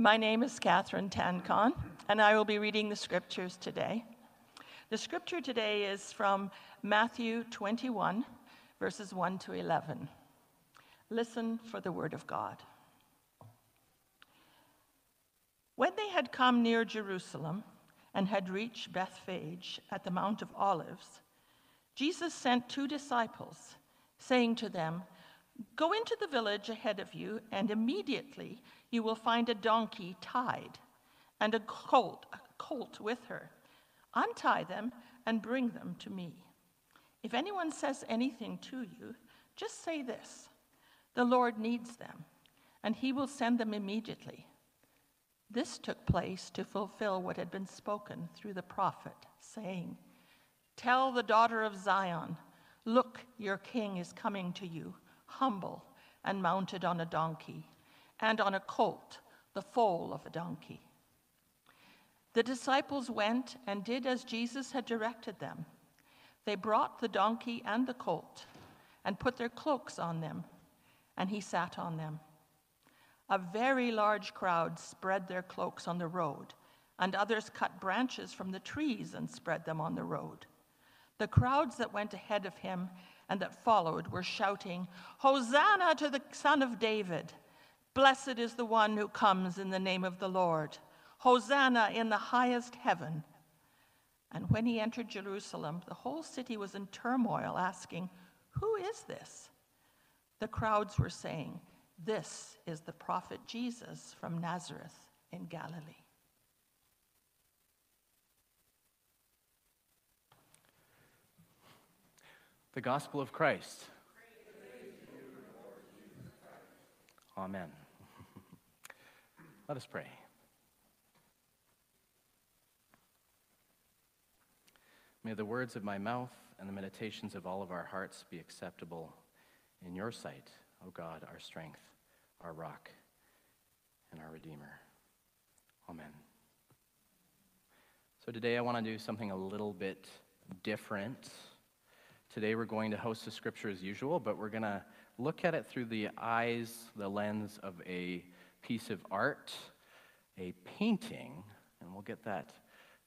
My name is Catherine Tancon, and I will be reading the scriptures today. The scripture today is from Matthew 21, verses 1 to 11. Listen for the word of God. When they had come near Jerusalem and had reached Bethphage at the Mount of Olives, Jesus sent two disciples, saying to them, Go into the village ahead of you, and immediately you will find a donkey tied and a colt, a colt with her. Untie them and bring them to me. If anyone says anything to you, just say this The Lord needs them, and he will send them immediately. This took place to fulfill what had been spoken through the prophet, saying, Tell the daughter of Zion, Look, your king is coming to you, humble and mounted on a donkey, and on a colt, the foal of a donkey. The disciples went and did as Jesus had directed them. They brought the donkey and the colt and put their cloaks on them, and he sat on them. A very large crowd spread their cloaks on the road, and others cut branches from the trees and spread them on the road. The crowds that went ahead of him and that followed were shouting, Hosanna to the Son of David! Blessed is the one who comes in the name of the Lord. Hosanna in the highest heaven. And when he entered Jerusalem, the whole city was in turmoil, asking, Who is this? The crowds were saying, This is the prophet Jesus from Nazareth in Galilee. The Gospel of Christ. Amen. Let us pray. May the words of my mouth and the meditations of all of our hearts be acceptable in your sight, O God, our strength, our rock, and our Redeemer. Amen. So today I want to do something a little bit different. Today we're going to host the scripture as usual, but we're going to look at it through the eyes, the lens of a piece of art, a painting, and we'll get that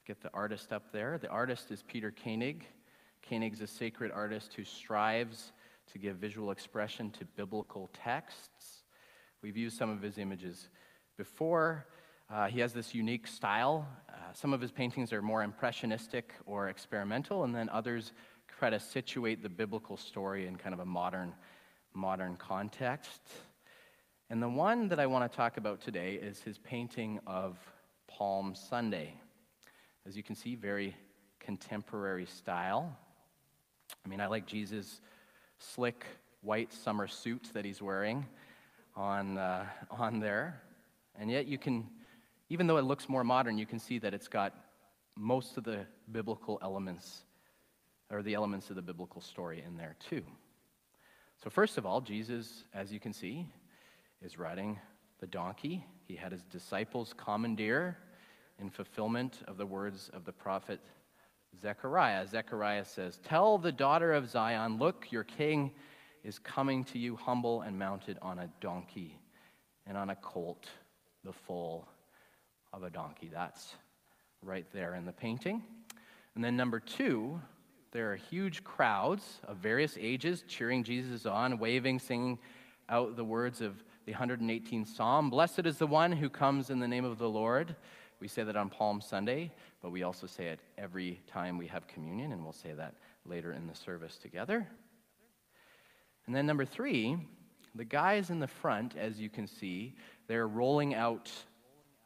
get the artist up there. The artist is Peter Koenig. Koenig's a sacred artist who strives to give visual expression to biblical texts. We've used some of his images before. Uh, he has this unique style. Uh, some of his paintings are more impressionistic or experimental, and then others try to situate the biblical story in kind of a modern, modern context. And the one that I want to talk about today is his painting of Palm Sunday. As you can see, very contemporary style. I mean, I like Jesus' slick white summer suit that he's wearing on, uh, on there. And yet, you can, even though it looks more modern, you can see that it's got most of the biblical elements, or the elements of the biblical story in there too. So, first of all, Jesus, as you can see, is riding the donkey. He had his disciples commandeer in fulfillment of the words of the prophet Zechariah. Zechariah says, Tell the daughter of Zion, look, your king is coming to you humble and mounted on a donkey and on a colt, the foal of a donkey. That's right there in the painting. And then, number two, there are huge crowds of various ages cheering Jesus on, waving, singing out the words of the 118th Psalm Blessed is the one who comes in the name of the Lord. We say that on Palm Sunday, but we also say it every time we have communion, and we'll say that later in the service together. And then, number three, the guys in the front, as you can see, they're rolling out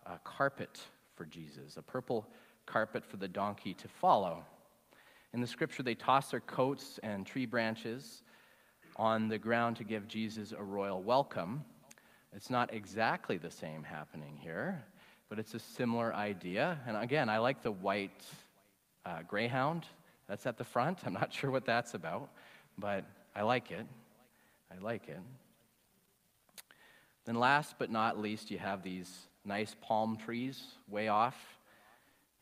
a carpet for Jesus, a purple carpet for the donkey to follow. In the scripture, they toss their coats and tree branches on the ground to give Jesus a royal welcome. It's not exactly the same happening here but it's a similar idea. And again, I like the white uh, greyhound that's at the front. I'm not sure what that's about, but I like it. I like it. Then, last but not least, you have these nice palm trees way off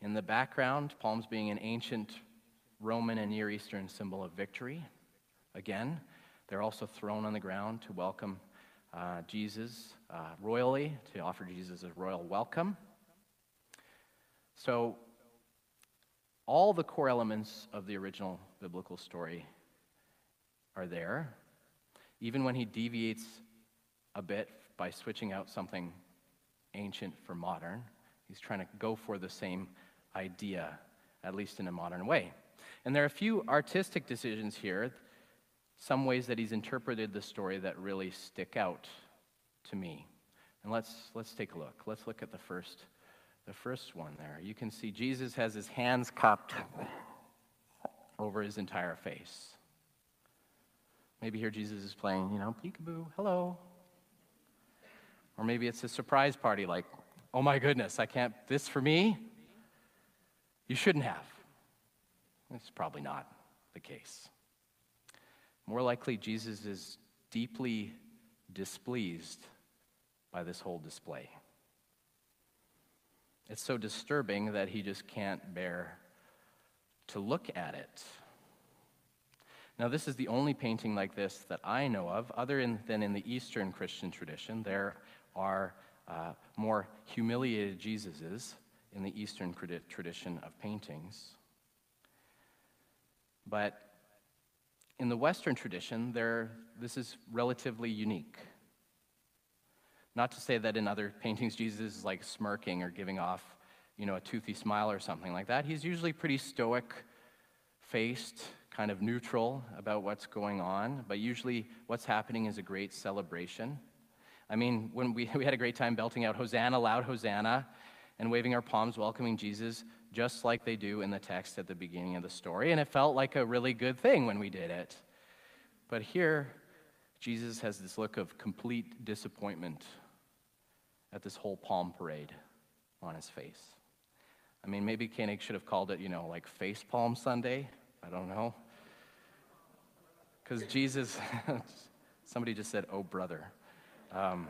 in the background, palms being an ancient Roman and Near Eastern symbol of victory. Again, they're also thrown on the ground to welcome uh, Jesus uh, royally, to offer Jesus a royal welcome. So, all the core elements of the original biblical story are there, even when he deviates a bit by switching out something ancient for modern. He's trying to go for the same idea, at least in a modern way. And there are a few artistic decisions here, some ways that he's interpreted the story that really stick out to me. And let's, let's take a look. Let's look at the first, the first one there. You can see Jesus has his hands cupped over his entire face. Maybe here Jesus is playing, you know, peekaboo, hello. Or maybe it's a surprise party like, oh my goodness, I can't, this for me? You shouldn't have. It's probably not the case. More likely, Jesus is deeply displeased by this whole display. It's so disturbing that he just can't bear to look at it. Now, this is the only painting like this that I know of, other in, than in the Eastern Christian tradition. There are uh, more humiliated Jesuses in the Eastern tradition of paintings. But in the Western tradition, there, this is relatively unique. Not to say that in other paintings Jesus is like smirking or giving off, you know, a toothy smile or something like that. He's usually pretty stoic faced, kind of neutral about what's going on, but usually what's happening is a great celebration. I mean, when we, we had a great time belting out Hosanna, loud Hosanna, and waving our palms, welcoming Jesus, just like they do in the text at the beginning of the story. And it felt like a really good thing when we did it. But here, Jesus has this look of complete disappointment at this whole palm parade on his face. I mean, maybe Koenig should have called it, you know, like Face Palm Sunday. I don't know. Because Jesus, somebody just said, oh, brother. Um,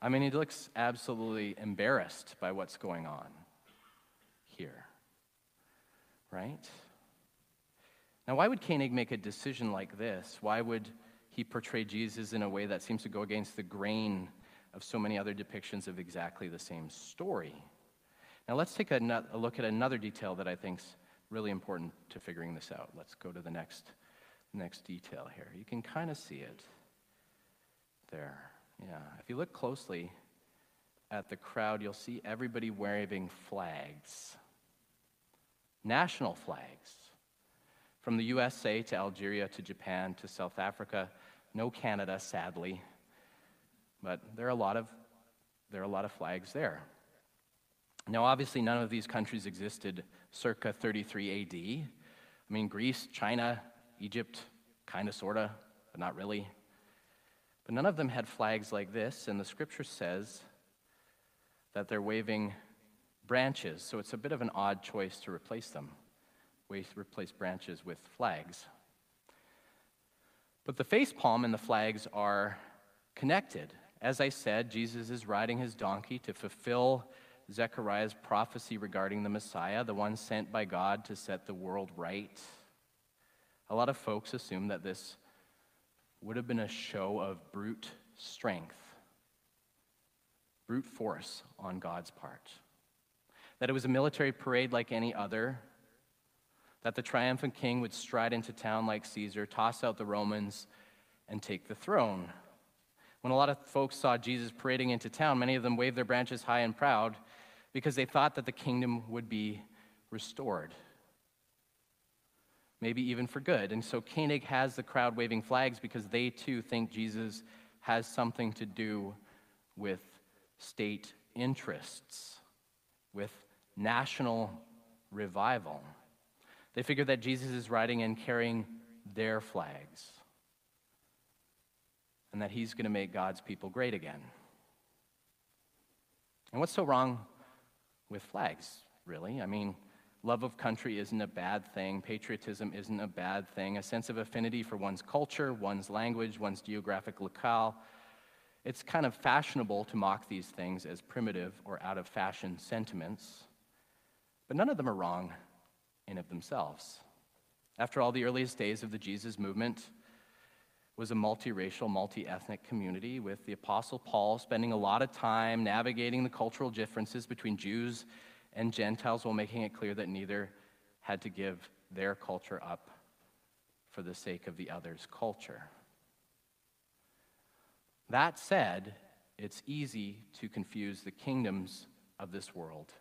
I mean, he looks absolutely embarrassed by what's going on. Right? Now, why would Koenig make a decision like this? Why would he portray Jesus in a way that seems to go against the grain of so many other depictions of exactly the same story? Now, let's take a, a look at another detail that I think is really important to figuring this out. Let's go to the next, next detail here. You can kind of see it there. Yeah, if you look closely at the crowd, you'll see everybody waving flags, national flags, from the USA to Algeria to Japan to South Africa. No Canada, sadly, but there are a lot of there are a lot of flags there. Now, obviously, none of these countries existed circa 33 AD. I mean, Greece, China, Egypt, kind of, sort of, but not really. But none of them had flags like this, and the scripture says that they're waving branches, so it's a bit of an odd choice to replace them. We replace branches with flags. But the face palm and the flags are connected. As I said, Jesus is riding his donkey to fulfill Zechariah's prophecy regarding the Messiah, the one sent by God to set the world right. A lot of folks assume that this would have been a show of brute strength, brute force on God's part. That it was a military parade like any other, that the triumphant king would stride into town like Caesar, toss out the Romans, and take the throne. When a lot of folks saw Jesus parading into town, many of them waved their branches high and proud because they thought that the kingdom would be restored maybe even for good. And so Koenig has the crowd waving flags because they too think Jesus has something to do with state interests, with national revival. They figure that Jesus is riding and carrying their flags and that he's going to make God's people great again. And what's so wrong with flags, really? I mean, Love of country isn't a bad thing. Patriotism isn't a bad thing. A sense of affinity for one's culture, one's language, one's geographic locale. It's kind of fashionable to mock these things as primitive or out of fashion sentiments. But none of them are wrong in of themselves. After all, the earliest days of the Jesus movement was a multiracial, multi ethnic community with the Apostle Paul spending a lot of time navigating the cultural differences between Jews and Gentiles while making it clear that neither had to give their culture up for the sake of the other's culture. That said, it's easy to confuse the kingdoms of this world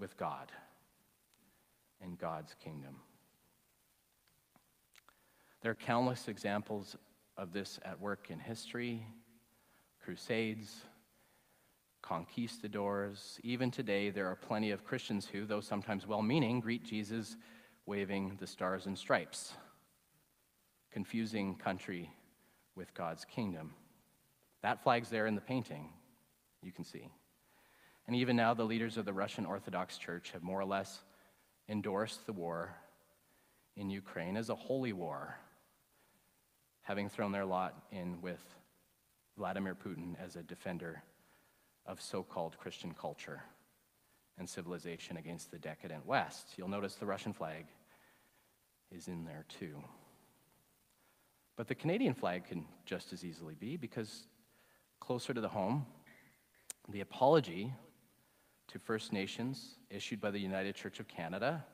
with God and God's kingdom. There are countless examples of this at work in history crusades, conquistadors. Even today, there are plenty of Christians who, though sometimes well meaning, greet Jesus waving the stars and stripes, confusing country with God's kingdom. That flag's there in the painting, you can see. And even now, the leaders of the Russian Orthodox Church have more or less endorsed the war in Ukraine as a holy war having thrown their lot in with Vladimir Putin as a defender of so called Christian culture and civilization against the decadent West. You'll notice the Russian flag is in there too. But the Canadian flag can just as easily be because closer to the home, the apology to First Nations issued by the United Church of Canada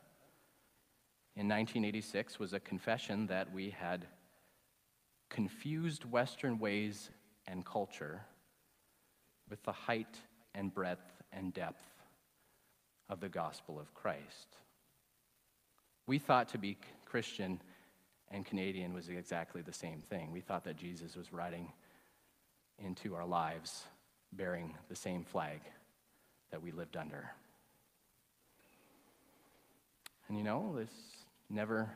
in 1986 was a confession that we had confused Western ways and culture with the height and breadth and depth of the gospel of Christ. We thought to be Christian and Canadian was exactly the same thing. We thought that Jesus was riding into our lives bearing the same flag that we lived under. And you know, this never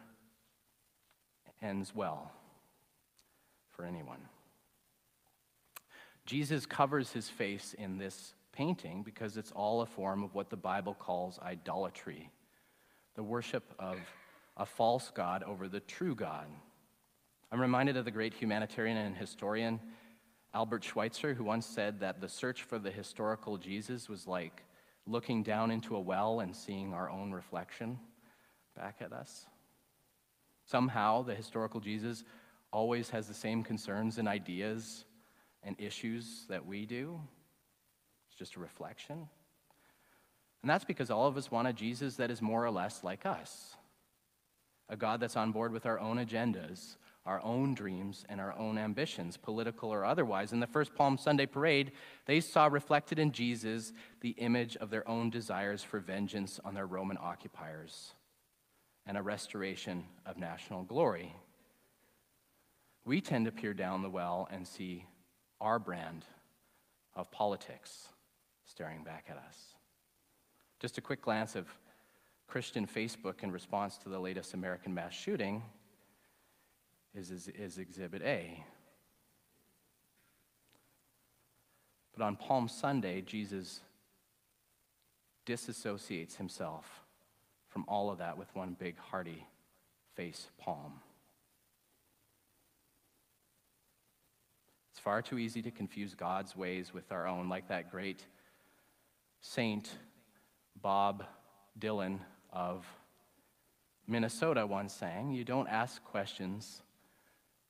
ends well for anyone. Jesus covers his face in this painting because it's all a form of what the Bible calls idolatry the worship of a false God over the true God. I'm reminded of the great humanitarian and historian Albert Schweitzer, who once said that the search for the historical Jesus was like looking down into a well and seeing our own reflection back at us. Somehow, the historical Jesus always has the same concerns and ideas and issues that we do. It's just a reflection. And that's because all of us want a Jesus that is more or less like us a God that's on board with our own agendas, our own dreams, and our own ambitions, political or otherwise. In the first Palm Sunday parade, they saw reflected in Jesus the image of their own desires for vengeance on their Roman occupiers and a restoration of national glory we tend to peer down the well and see our brand of politics staring back at us. Just a quick glance of Christian Facebook in response to the latest American mass shooting is, is, is Exhibit A. But on Palm Sunday, Jesus disassociates himself from all of that with one big hearty face palm. It's far too easy to confuse God's ways with our own, like that great saint Bob Dylan of Minnesota once sang You don't ask questions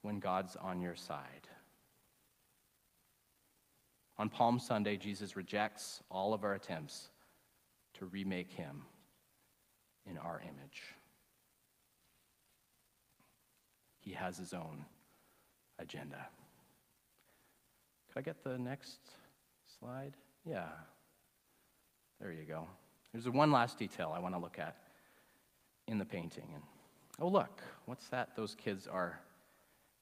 when God's on your side. On Palm Sunday, Jesus rejects all of our attempts to remake him in our image. He has his own agenda. Could I get the next slide? Yeah. There you go. There's one last detail I want to look at in the painting. And oh, look, what's that those kids are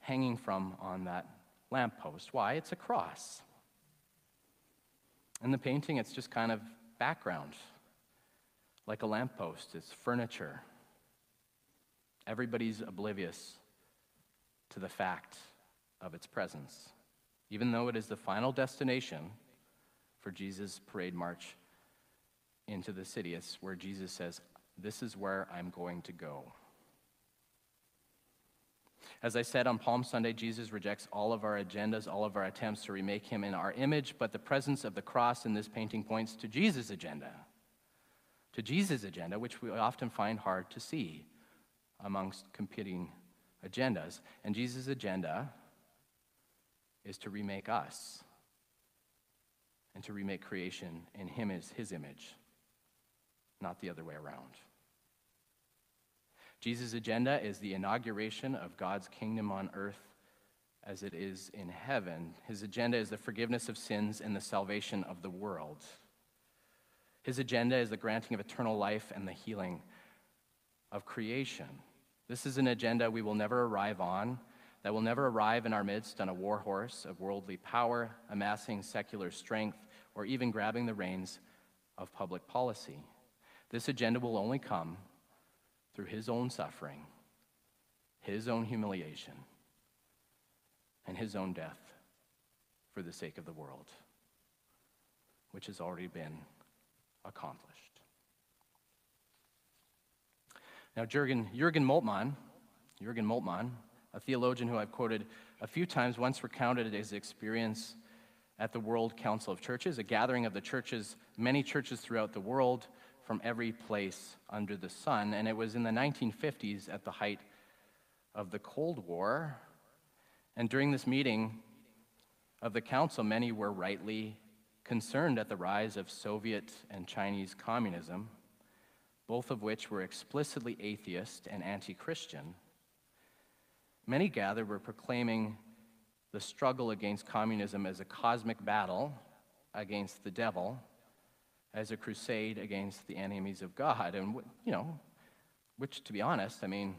hanging from on that lamppost? Why? It's a cross. In the painting, it's just kind of background, like a lamppost, it's furniture. Everybody's oblivious to the fact of its presence even though it is the final destination for Jesus' parade march into the city. It's where Jesus says, This is where I'm going to go. As I said on Palm Sunday, Jesus rejects all of our agendas, all of our attempts to remake him in our image, but the presence of the cross in this painting points to Jesus' agenda. To Jesus' agenda, which we often find hard to see amongst competing agendas. And Jesus' agenda is to remake us and to remake creation in him as his image, not the other way around. Jesus' agenda is the inauguration of God's kingdom on earth as it is in heaven. His agenda is the forgiveness of sins and the salvation of the world. His agenda is the granting of eternal life and the healing of creation. This is an agenda we will never arrive on, that will never arrive in our midst on a war horse of worldly power, amassing secular strength, or even grabbing the reins of public policy. This agenda will only come through his own suffering, his own humiliation, and his own death for the sake of the world, which has already been accomplished. Now, Jürgen, Jürgen Moltmann, Jürgen Moltmann, a theologian who I've quoted a few times, once recounted his experience at the World Council of Churches, a gathering of the churches, many churches throughout the world from every place under the sun. And it was in the 1950s at the height of the Cold War. And during this meeting of the council, many were rightly concerned at the rise of Soviet and Chinese communism, both of which were explicitly atheist and anti Christian. Many gathered were proclaiming the struggle against communism as a cosmic battle against the devil, as a crusade against the enemies of God. And, you know, which, to be honest, I mean,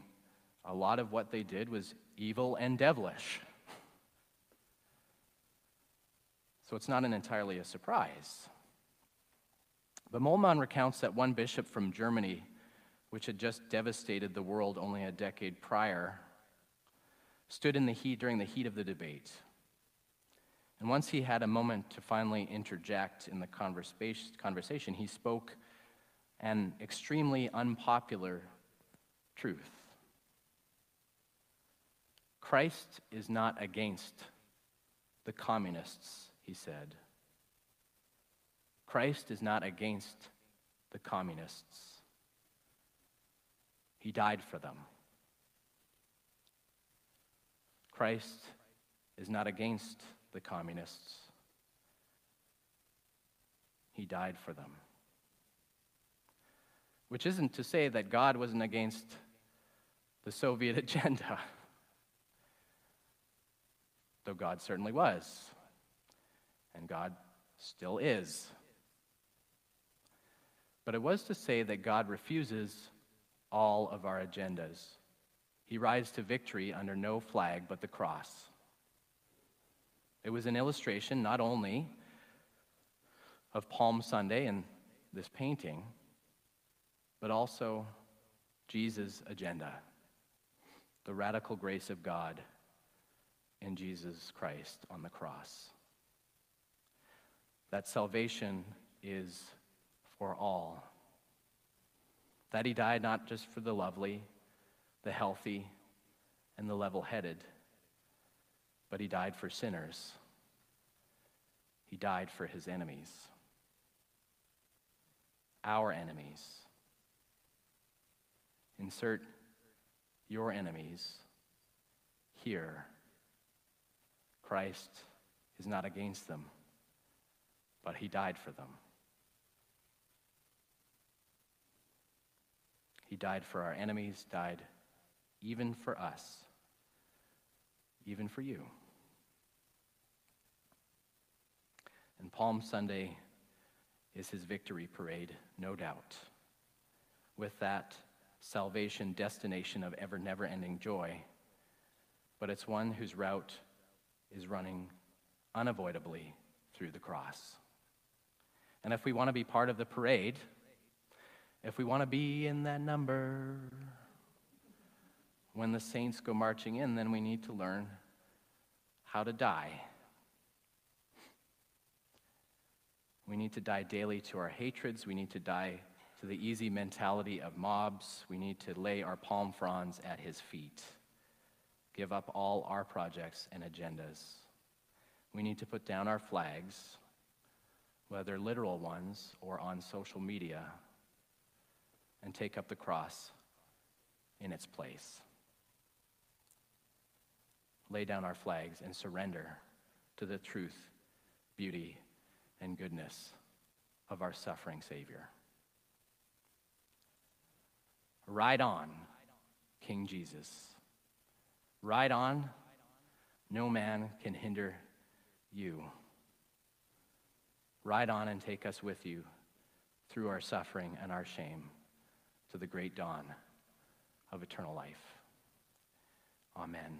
a lot of what they did was evil and devilish. So it's not an entirely a surprise. But Moltmann recounts that one bishop from Germany, which had just devastated the world only a decade prior, stood in the heat during the heat of the debate. And once he had a moment to finally interject in the conversation, he spoke an extremely unpopular truth. Christ is not against the communists, he said. Christ is not against the communists. He died for them. Christ is not against the communists. He died for them. Which isn't to say that God wasn't against the Soviet agenda, though God certainly was, and God still is. But it was to say that God refuses all of our agendas. He rides to victory under no flag but the cross. It was an illustration not only of Palm Sunday and this painting, but also Jesus' agenda, the radical grace of God in Jesus Christ on the cross. That salvation is for all. That he died not just for the lovely, the healthy, and the level headed, but he died for sinners. He died for his enemies, our enemies. Insert your enemies here. Christ is not against them, but he died for them. He died for our enemies, died even for us, even for you. And Palm Sunday is his victory parade, no doubt. With that salvation destination of ever never ending joy, but it's one whose route is running unavoidably through the cross. And if we want to be part of the parade, if we want to be in that number, when the saints go marching in, then we need to learn how to die. We need to die daily to our hatreds. We need to die to the easy mentality of mobs. We need to lay our palm fronds at his feet. Give up all our projects and agendas. We need to put down our flags, whether literal ones or on social media, and take up the cross in its place. lay down our flags and surrender to the truth, beauty, and goodness of our suffering Savior. Ride on, King Jesus. Ride on. No man can hinder you. Ride on and take us with you through our suffering and our shame to the great dawn of eternal life. Amen.